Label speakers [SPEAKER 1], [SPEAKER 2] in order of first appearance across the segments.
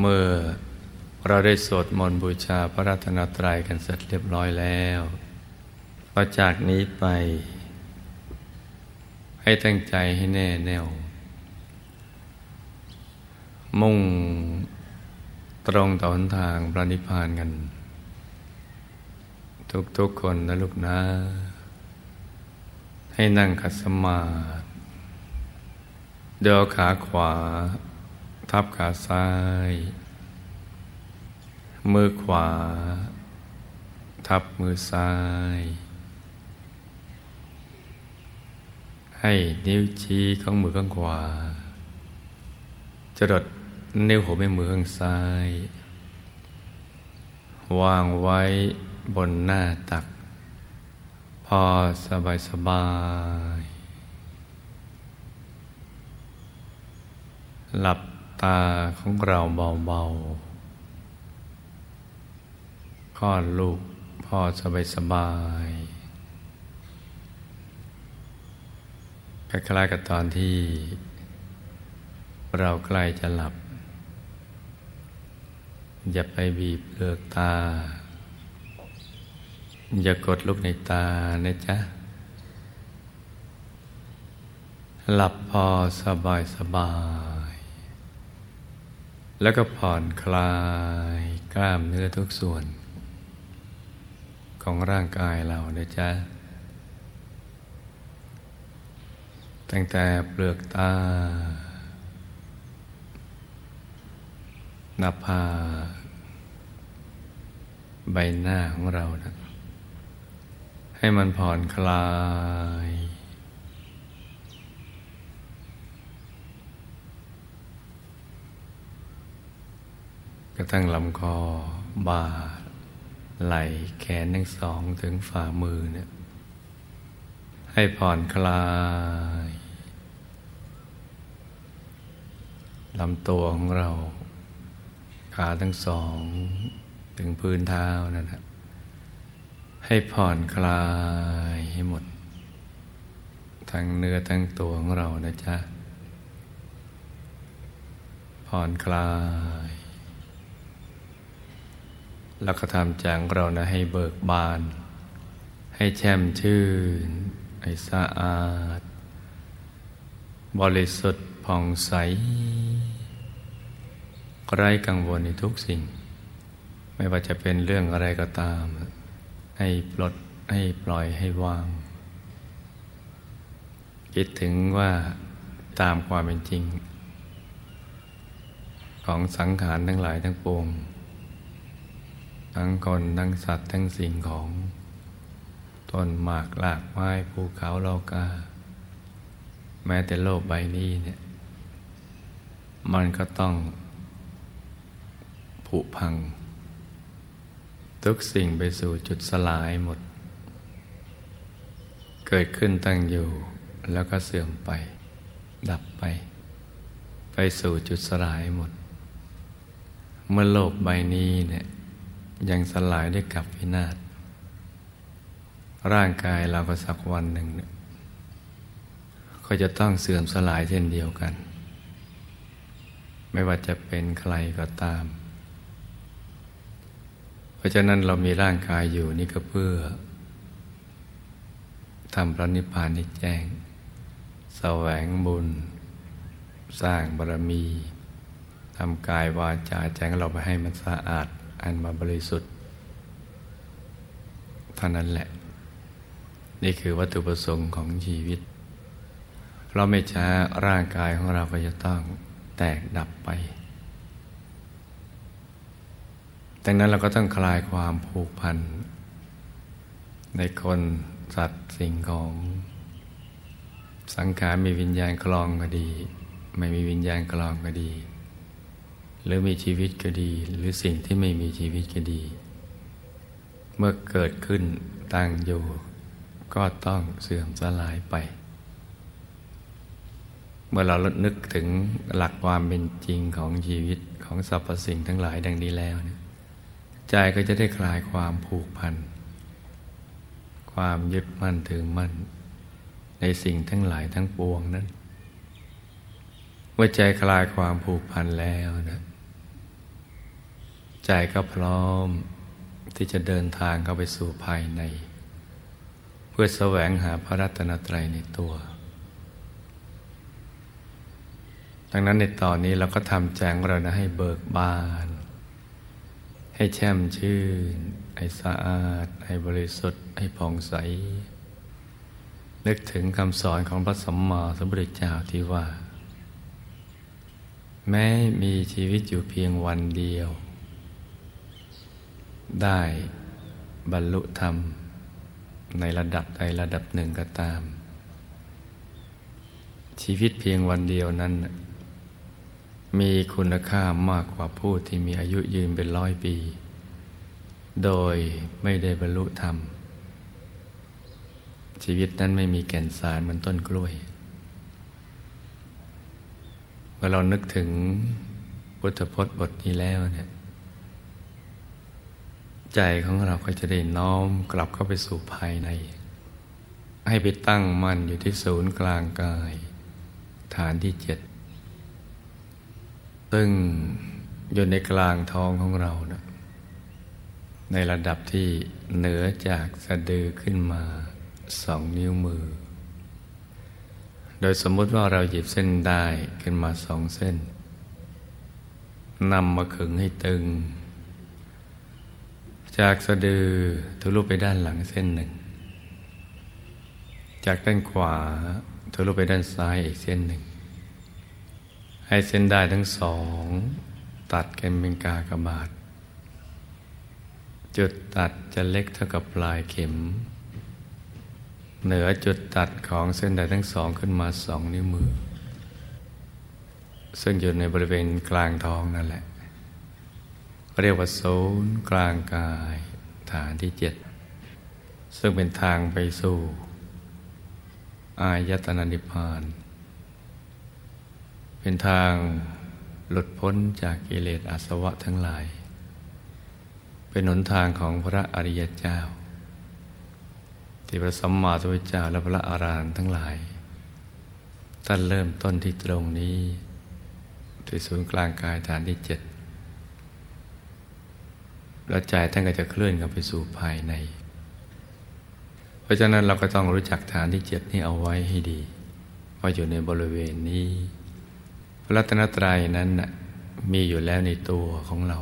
[SPEAKER 1] เมื่อเราได้สวดมนต์บูชาพระรัตนตรัยกันเสร็จเรียบร้อยแล้วต่อจากนี้ไป ให้ตั้งใจให้แน่แน่ว มุ่งตรงต่อหนทางพระนิพพานกัน ทุกๆคนนะลูกนะ ให้นั่งขัดสมาธิเดินขาขวา ทับขาซ้าย มือขวา ทับมือซ้าย ให้นิ้วชี้ของมือข้างขวาจะดดนิ้วหัวแม่มือข้างซ้าย วางไว้บนหน้าตัก พอสบายสบายหลับ ตาของเราเบาๆคลอดลูกพ่อสบายสบายคล้ายๆกับตอนที่ เราใกล้จะหลับ อย่าไปบีบเปลือกตา อย่ากดลูกในตานะจ๊ะ หลับพอสบายสบาย แล้วก็ผ่อนคลายกล้ามเนื้อทุกส่วน ของร่างกายเราเนะจ๊ะ ตั้งแต่เปลือกตา หน้าผาใบหน้าของเรานะให้มันผ่อนคลาย ระทั่งลำคอบ่าไหล่แขนทั้งสองถึงฝ่ามือเนี่ยให้ผ่อนคลายลำตัวของเรา ขาทั้งสอง ถึงพื้นเท้านั่นแหละให้ผ่อนคลายให้หมด ทั้งเนื้อทั้งตัวของเรานะจ๊ะผ่อนคลาย แล้วก็ทำใจากเรานะให้เบิกบาน ให้แช่มชื่น ให้สะอาด บริสุทธิ์ผ่องใส ไร้กังวลในทุกสิ่ง ไม่ว่าจะเป็นเรื่องอะไรก็ตาม ให้ปลดให้ปล่อยให้วาง คิดถึงว่าตามความเป็นจริง ของสังขารทั้งหลายทั้งปวง ทั้งคนทั้งสัตว์ทั้งสิ่งของ ต้นหมากหลากไม้ภูเขาโลกา แม้แต่โลกใบนี้เนี่ย มันก็ต้องผุพัง ทุกสิ่งไปสู่จุดสลายหมด เกิดขึ้นตั้งอยู่แล้วก็เสื่อมไป ดับไป ไปสู่จุดสลายหมด เมื่อโลกใบนี้เนี่ย ยังสลายได้กับพินาศร่างกายเราก็สักวันหนึ่งเนี่ยก็จะต้องเสื่อมสลายเช่นเดียวกัน ไม่ว่าจะเป็นใครก็ตาม เพราะฉะนั้นเรามีร่างกายอยู่นี่ก็เพื่อทำพระนิพพานให้แจ้ง แสวงบุญ สร้างบารมีทำกายวาจาแจ้งเราไปให้มันสะอาด อันมาบริสุทธิ์เท่านั้นแหละ นี่คือวัตถุประสงค์ของชีวิต เราไม่ช้าร่างกายของเราก็จะต้องแตกดับไปดังนั้นเราก็ต้องคลายความผูกพัน ในคนสัตว์สิ่งของ สังขารมีวิญญาณคลองก็ดี ไม่มีวิญญาณคลองก็ดี หรือมีชีวิตก็ดี หรือสิ่งที่ไม่มีชีวิตก็ดี เมื่อเกิดขึ้นตั้งอยู่ ก็ต้องเสื่อมสลายไป เมื่อเราลดนึกถึงหลักความเป็นจริงของชีวิตของสรรพสิ่งทั้งหลายดังนี้แล้วเนี่ยใจก็จะได้คลายความผูกพัน ความยึดมั่นถือมั่น ในสิ่งทั้งหลายทั้งปวงนั้นเมื่อใจคลายความผูกพันแล้วนะ ใจก็พร้อมที่จะเดินทางเข้าไปสู่ภายใน เพื่อแสวงหาพระรัตนตรัยในตัว ดังนั้นในตอนนี้เราก็ทำแจงเรานะให้เบิกบาน ให้แช่มชื่น ให้สะอาด ให้บริสุทธิ์ ให้ผ่องใส นึกถึงคำสอนของพระสัมมาสัมพุทธเจ้าที่ว่า แม้มีชีวิตอยู่เพียงวันเดียว ได้บรรลุธรรม ในระดับใดระดับหนึ่งก็ตาม ชีวิตเพียงวันเดียวนั้น มีคุณค่ามากกว่าผู้ที่มีอายุยืนเป็นร้อยปี โดยไม่ได้บรรลุธรรม ชีวิตนั้นไม่มีแก่นสารเหมือนต้นกล้วยเมื่อเรานึกถึงพุทธพจน์บทนี้แล้วเนี่ย ใจของเราก็จะได้น้อมกลับเข้าไปสู่ภายใน ให้ไปตั้งมั่นอยู่ที่ศูนย์กลางกาย ฐานที่เจ็ดซึ่งอยู่ในกลางท้องของเรานะในระดับที่เหนือจากสะดือขึ้นมาสองนิ้วมือ โดยสมมุติว่าเราหยิบเส้นได้ขึ้นมาสองเส้นนำมาขึงให้ตึง จากสะดือทะลุไปด้านหลังเส้นหนึ่ง จากด้านขวาทะลุไปด้านซ้ายอีกเส้นหนึ่ง ให้เส้นได้ทั้งสอง ตัดกันเป็นกากบาท จุดตัดจะเล็กเท่ากับปลายเข็ม เหนือจุดตัดของเส้นได้ทั้งสองขึ้นมาสองนิ้วมือ ซึ่งอยู่ในบริเวณกลางท้องนั่นแหละ เรียกว่าศูนย์กลางกายฐานที่เจ็ดซึ่งเป็นทางไปสู่ อายตนะนิพพาน เป็นทางหลุดพ้นจากกิเลสอาสวะทั้งหลาย เป็นหนทางของพระอริยเจ้า ที่พระสัมมาสัมพุทธเจ้าและพระอารหันต์ทั้งหลายท่านเริ่มต้นที่ตรงนี้ที่ศูนย์กลางกายฐานที่เจ็ด แล้วใจท่านก็จะเคลื่อนกันไปสู่ภายใน เพราะฉะนั้นเราก็ต้องรู้จักฐานที่เจ็ดนี้เอาไว้ให้ดีว่าอยู่ในบริเวณนี้ พระรัตนตรัยนั้นมีอยู่แล้วในตัวของเรา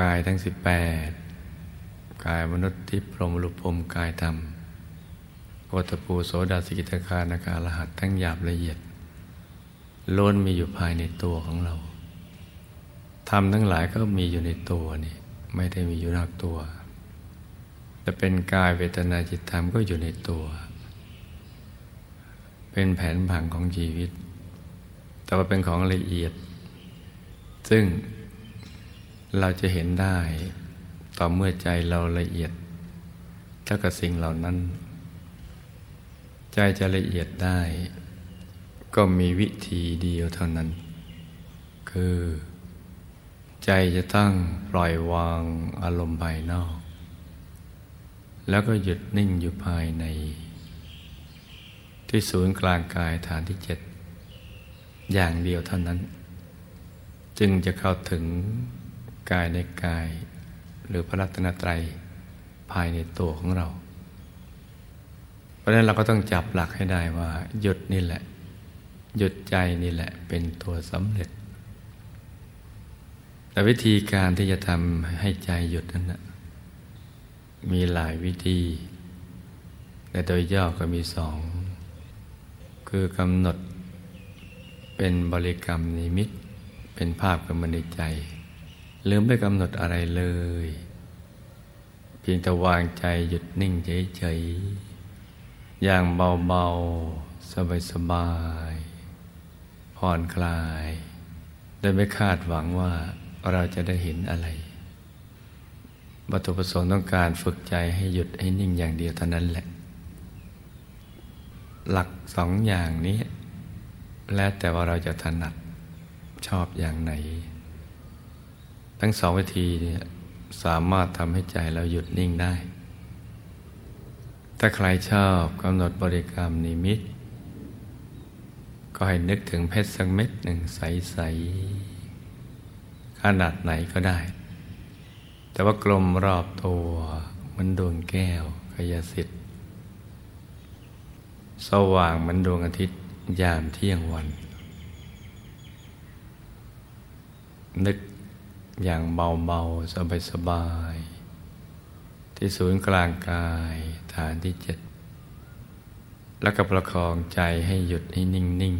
[SPEAKER 1] กายทั้งสิบแปดกายมนุษย์ที่พรหมรุปมกายธรรมโกตปูโสดาสิกิตาคานาการหัสทั้งหยาบละเอียดล้นมีอยู่ภายในตัวของเรา ธรรมทั้งหลายก็มีอยู่ในตัวนี่ไม่ได้มีอยู่นอกตัวแต่เป็นกายเวทนาจิตธรรมก็อยู่ในตัว เป็นแผนผังของชีวิต แต่ว่าเป็นของละเอียด ซึ่งเราจะเห็นได้ต่อเมื่อใจเราละเอียดเท่ากับสิ่งเหล่านั้น ใจจะละเอียดได้ ก็มีวิธีเดียวเท่านั้น คือ ใจจะตั้งปล่อยวางอารมณ์ภายนอก แล้วก็หยุดนิ่งอยู่ภายใน ที่ศูนย์กลางกายฐานที่เจ็ดอย่างเดียวเท่านั้น จึงจะเข้าถึงกายในกาย หรือพระรัตนตรัยภายในตัวของเรา เพราะฉะนั้นเราก็ต้องจับหลักให้ได้ว่า หยุดนี่แหละ หยุดใจนี่แหละเป็นตัวสำเร็จ แต่วิธีการที่จะทำให้ใจหยุดนั้นนะมีหลายวิธี แต่โดยย่อก็มีสอง คือกำหนดเป็นบริกรรมนิมิต เป็นภาพกำมันในใจ ลืมไม่กำหนดอะไรเลย เพียงแต่วางใจหยุดนิ่งเฉยๆ อย่างเบาๆ สบายๆ ผ่อนคลาย โดยไม่คาดหวังว่า เราจะได้เห็นอะไร วัตถุประสงค์ต้องการฝึกใจให้หยุดให้นิ่งอย่างเดียวเท่านั้นแหละ หลักสองอย่างนี้ แล้วแต่ว่าเราจะถนัดชอบอย่างไหน ทั้งสองวิธีเนี่ยสามารถทำให้ใจเราหยุดนิ่งได้ ถ้าใครชอบกำหนดบริกรรมนิมิต ก็ให้นึกถึงเพชรสักเม็ดหนึ่งใสๆ ขนาดไหนก็ได้ แต่ว่ากลมรอบตัวมันดวงแก้วขยสิทธิ์ สว่างมันดวงอาทิตย์ยามเที่ยงวัน นึกอย่างเบาๆ สบายๆ ที่ศูนย์กลางกายฐานที่เจ็ดแล้วก็ประคองใจให้หยุดให้นิ่ง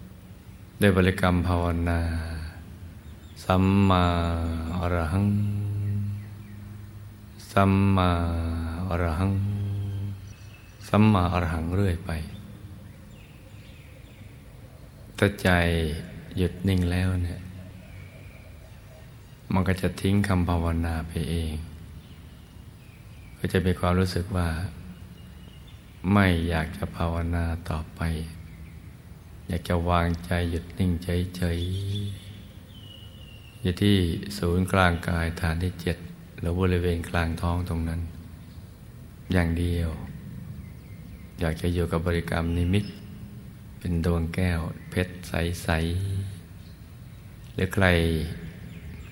[SPEAKER 1] ๆ ด้วยบริกรรมภาวนา สัมมาอรหัง สัมมาอรหัง สัมมาอรหังเรื่อยไป ถ้าใจหยุดนิ่งแล้วเนี่ย มันก็จะทิ้งคำภาวนาไปเอง ก็จะมีความรู้สึกว่า ไม่อยากจะภาวนาต่อไป อยากจะวางใจหยุดนิ่งเฉยๆ อยู่ที่ศูนย์กลางกายฐานที่เจ็ดหรือบริเวณกลางท้องตรงนั้น อย่างเดียว อยากจะอยู่กับบริกรรมนิมิต เป็นดวงแก้วเพชรใส ๆ หรือใคร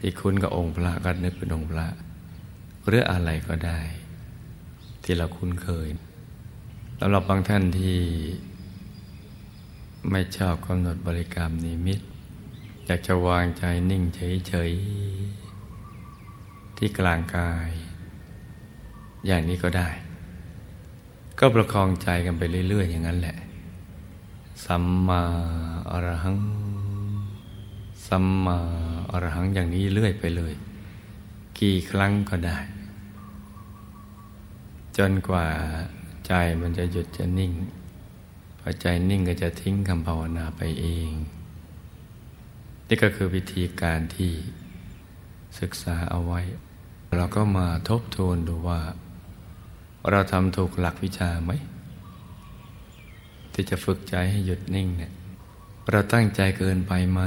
[SPEAKER 1] ที่คุ้นกับองค์พระก็นึกเป็นองค์พระหรืออะไรก็ได้ ที่เราคุ้นเคยสำหรับบางท่านที่ไม่ชอบกำหนดบริกรรมนิมิต อยากจะวางใจนิ่งเฉยๆ ที่กลางกาย อย่างนี้ก็ได้ ก็ประคองใจกันไปเรื่อย ๆ อย่างนั้นแหละ สัมมาอรหัง สัมมาอรหังอย่างนี้เรื่อยไปเลย กี่ครั้งก็ได้ จนกว่าใจมันจะหยุดจะนิ่ง พอใจนิ่งก็จะทิ้งคำภาวนาไปเอง นี่ก็คือวิธีการที่ศึกษาเอาไว้ เราก็มาทบทวนดูว่า เราทำถูกหลักวิชาไหม ที่จะฝึกใจให้หยุดนิ่งเนี่ยเราตั้งใจเกินไปไหม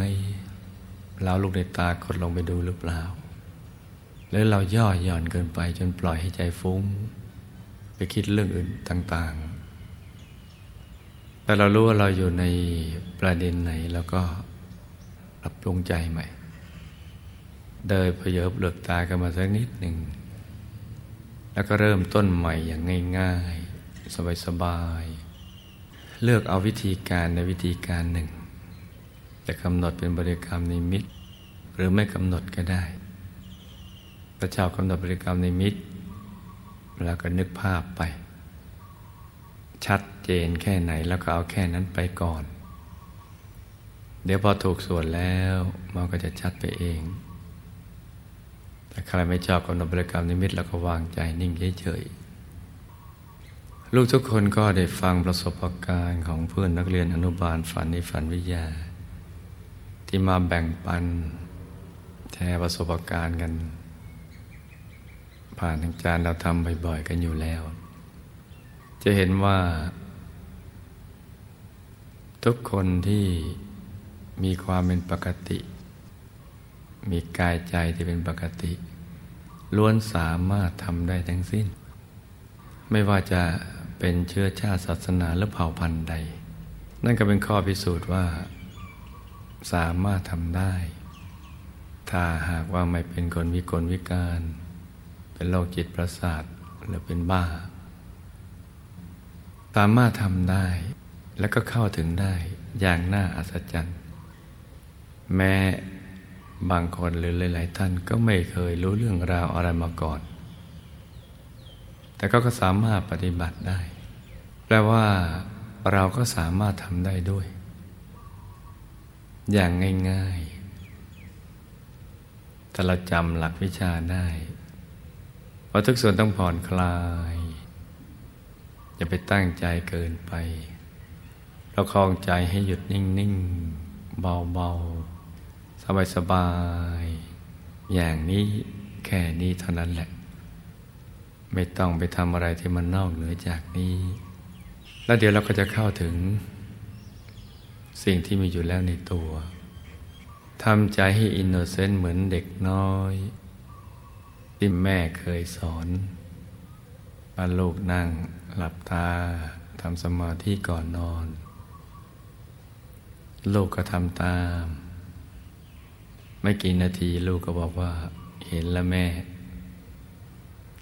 [SPEAKER 1] เราลูกในตากดลงไปดูหรือเปล่าหรือเราย่อหย่อนเกินไปจนปล่อยให้ใจฟุ้ง ไปคิดเรื่องอื่นต่าง ๆ แต่เรารู้ว่าเราอยู่ในประเด็นไหนแล้วก็ ปรับปรุงใจใหม่ เดินพเยบเลือกตากันมาสักนิดหนึ่ง แล้วก็เริ่มต้นใหม่อย่างง่าย ๆ สบายๆ เลือกเอาวิธีการในวิธีการหนึ่ง จะกำหนดเป็นบริกรรมนิมิต หรือไม่กำหนดก็ได้พระเจ้ากำหนดบริกรรมนิมิต แล้วก็นึกภาพไป ชัดเจนแค่ไหนแล้วก็เอาแค่นั้นไปก่อน เดี๋ยวพอถูกส่วนแล้วมันก็จะชัดไปเอง แต่ใครไม่ชอบกำหนดบริกรรมนิมิตแล้วก็วางใจนิ่งเฉยๆ ลูกทุกคนก็ได้ฟังประสบการณ์ของเพื่อนนักเรียนอนุบาลฝันในฝันวิทยา ที่มาแบ่งปันแชร์ประสบการณ์กัน ผ่านทางจานเราทำบ่อยๆกันอยู่แล้ว จะเห็นว่า ทุกคนที่ มีความเป็นปกติ มีกายใจที่เป็นปกติ ล้วนสามารถทำได้ทั้งสิ้น ไม่ว่าจะเป็นเชื้อชาติศาสนาหรือเผ่าพันธุ์ใด นั่นก็เป็นข้อพิสูจน์ว่า สามารถทำได้ ถ้าหากว่าไม่เป็นคนวิกลวิการ เป็นโรคจิตประสาทหรือเป็นบ้า สามารถทำได้แล้วก็เข้าถึงได้อย่างน่าอัศจรรย์ แม้บางคนหรือหลาย ๆ ท่านก็ไม่เคยรู้เรื่องราวอะไรมาก่อน แต่ก็ก็สามารถปฏิบัติได้ แปลว่าเราก็สามารถทำได้ด้วย อย่างง่าย ๆ ถ้าเราจำหลักวิชาได้เพราะทุกส่วนต้องผ่อนคลาย อย่าไปตั้งใจเกินไป เราคลองใจให้หยุดนิ่ง ๆ เบา ๆ สบายๆอย่างนี้แค่นี้เท่านั้นแหละ ไม่ต้องไปทำอะไรที่มันนอกเหนือจากนี้ แล้วเดี๋ยวเราก็จะเข้าถึง สิ่งที่มีอยู่แล้วในตัวทำใจให้ innocent เหมือนเด็กน้อย ที่แม่เคยสอนว่าลูกนั่งหลับตาทำสมาธิก่อนนอน ลูกก็ทำตาม ไม่กี่นาทีลูกก็บอกว่า เห็นแล้วแม่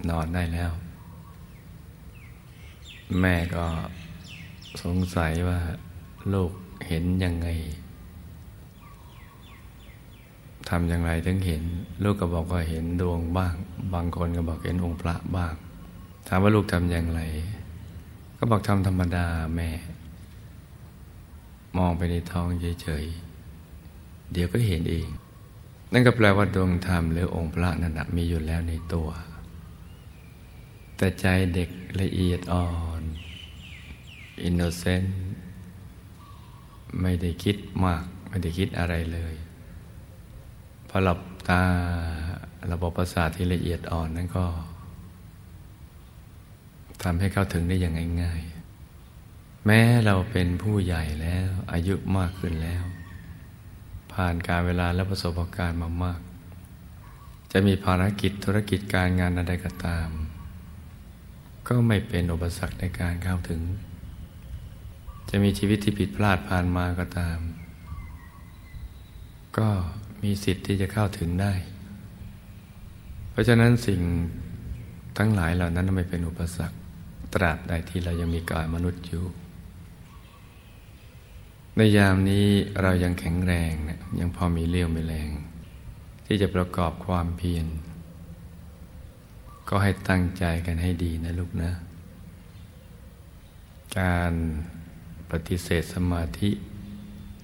[SPEAKER 1] นอนได้แล้ว แม่ก็สงสัยว่า ลูกเห็นยังไงทำอย่างไรถึงเห็น ลูกก็บอกว่าเห็นดวงบ้าง บางคนก็บอกเห็นองค์พระบ้าง ถามว่าลูกทำอย่างไร ก็บอกทำธรรมดาแม่ มองไปในท้องเฉยๆเดี๋ยวก็เห็นเอง นั่นก็แปลว่าดวงธรรมหรือองค์พระนั่นมีอยู่แล้วในตัว แต่ใจเด็กละเอียดอ่อน innocent ไม่ได้คิดมาก ไม่ได้คิดอะไรเลยพอหลับตาระบบประสาทที่ละเอียดอ่อนนั้นก็ทำให้เข้าถึงได้อย่างง่ายๆ แม้เราเป็นผู้ใหญ่แล้วอายุมากขึ้นแล้ว ผ่านการเวลาและประสบการณ์มามาก จะมีภารกิจธุรกิจการงานอะไรก็ตาม ก็ไม่เป็นอุปสรรคในการเข้าถึง จะมีชีวิตที่ผิดพลาดผ่านมาก็ตาม ก็มีสิทธิ์ที่จะเข้าถึงได้ เพราะฉะนั้นสิ่งทั้งหลายเหล่านั้นไม่เป็นอุปสรรคตราบใดที่เรายังมีกายมนุษย์อยู่ ในยามนี้เรายังแข็งแรงนะยังพอมีเลี้ยวมีแรง ที่จะประกอบความเพียรก็ให้ตั้งใจกันให้ดีนะลูกนะ การปฏิเสธสมาธิ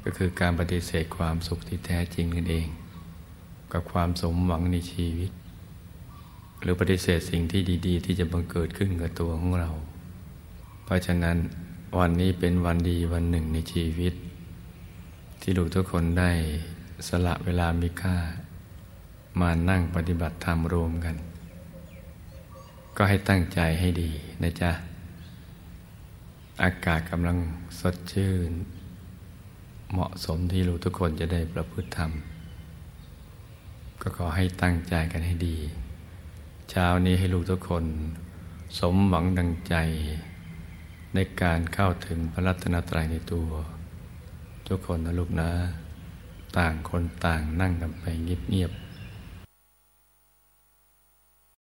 [SPEAKER 1] ก็คือการปฏิเสธความสุขที่แท้จริงนั่นเอง กับความสมหวังในชีวิต หรือปฏิเสธสิ่งที่ดี ๆ ที่จะบังเกิดขึ้นกับตัวของเรา เพราะฉะนั้น วันนี้เป็นวันดีวันหนึ่งในชีวิต ที่ลูกทุกคนได้สละเวลามีค่า มานั่งปฏิบัติธรรมรวมกัน ก็ให้ตั้งใจให้ดีนะจ๊ะ อากาศกำลังสดชื่น เหมาะสมที่ลูกทุกคนจะได้ประพฤติธรรม ก็ขอให้ตั้งใจกันให้ดี เช้านี้ให้ลูกทุกคน สมหวังดังใจ ในการเข้าถึงพระรัตนตรัยในตัว ทุกคนนะลูกนะ ต่างคนต่างนั่งกันไปเงียบๆ